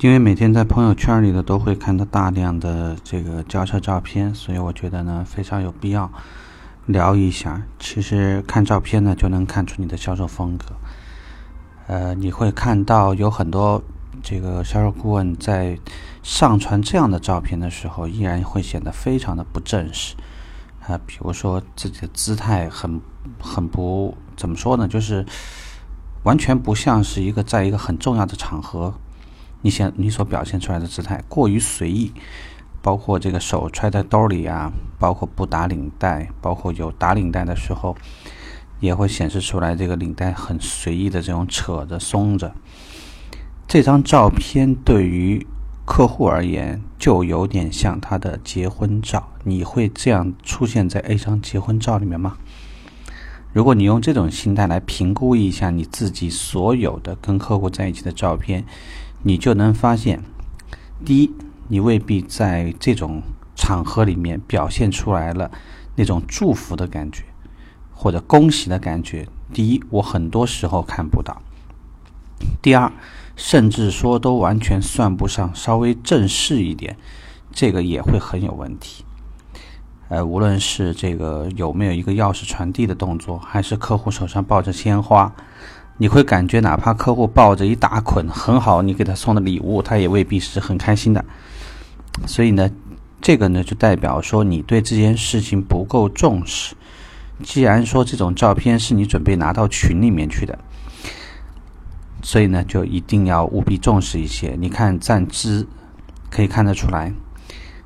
因为每天在朋友圈里的都会看到大量的这个轿车照片，所以我觉得呢非常有必要聊一下。其实看照片呢就能看出你的销售风格。呃，你会看到有很多这个销售顾问在上传这样的照片的时候，依然会显得非常的不正式。啊，比如说自己的姿态很很不怎么说呢，就是完全不像是一个在一个很重要的场合。你现你所表现出来的姿态过于随意，包括这个手揣在兜里啊，包括不打领带，包括有打领带的时候，也会显示出来这个领带很随意的这种扯着松着。这张照片对于客户而言就有点像他的结婚照。你会这样出现在 A 张结婚照里面吗？如果你用这种心态来评估一下你自己所有的跟客户在一起的照片。你就能发现，第一，你未必在这种场合里面表现出来了那种祝福的感觉，或者恭喜的感觉。第一，我很多时候看不到。第二，甚至说都完全算不上稍微正式一点，这个也会很有问题。呃，无论是这个有没有一个钥匙传递的动作，还是客户手上抱着鲜花。你会感觉，哪怕客户抱着一大捆很好，你给他送的礼物，他也未必是很开心的。所以呢，这个呢就代表说你对这件事情不够重视。既然说这种照片是你准备拿到群里面去的，所以呢就一定要务必重视一些。你看站姿可以看得出来，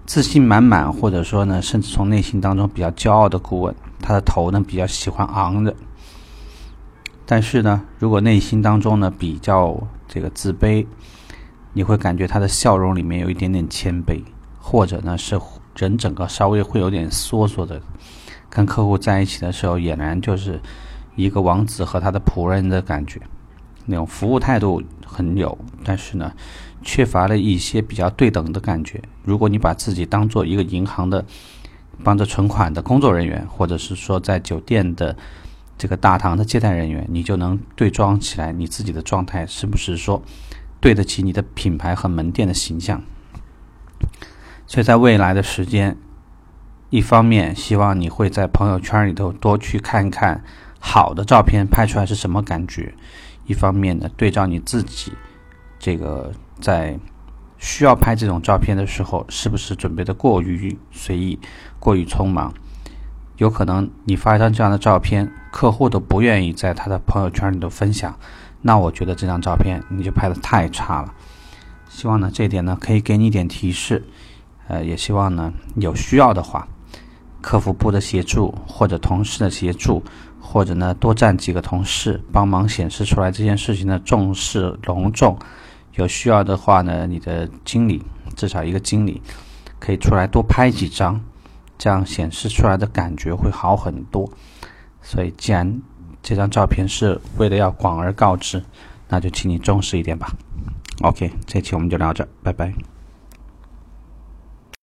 自信满满，或者说呢，甚至从内心当中比较骄傲的顾问，他的头呢比较喜欢昂着。但是呢，如果内心当中呢比较这个自卑，你会感觉他的笑容里面有一点点谦卑，或者呢是人整个稍微会有点缩缩的。跟客户在一起的时候，俨然就是一个王子和他的仆人的感觉，那种服务态度很有，但是呢缺乏了一些比较对等的感觉。如果你把自己当做一个银行的帮着。存款的工作人员，或者是说在酒店的。这个大堂的接待人员，你就能对装起来，你自己的状态是不是说对得起你的品牌和门店的形象？所以在未来的时间，一方面希望你会在朋友圈里头多去看看好的照片拍出来是什么感觉；一方面呢，对照你自己，这个在需要拍这种照片的时候，是不是准备的过于随意、过于匆忙？有可能你发一张这样的照片，客户都不愿意在他的朋友圈里头分享，那我觉得这张照片你就拍的太差了。希望呢这点呢可以给你一点提示，呃，也希望呢有需要的话，客服部的协助或者同事的协助，或者呢多站几个同事帮忙显示出来这件事情的重视隆重。有需要的话呢，你的经理至少一个经理可以出来多拍几张。这样显示出来的感觉会好很多，所以既然这张照片是为了要广而告之，那就请你重视一点吧。OK，这期我们就聊这，拜拜。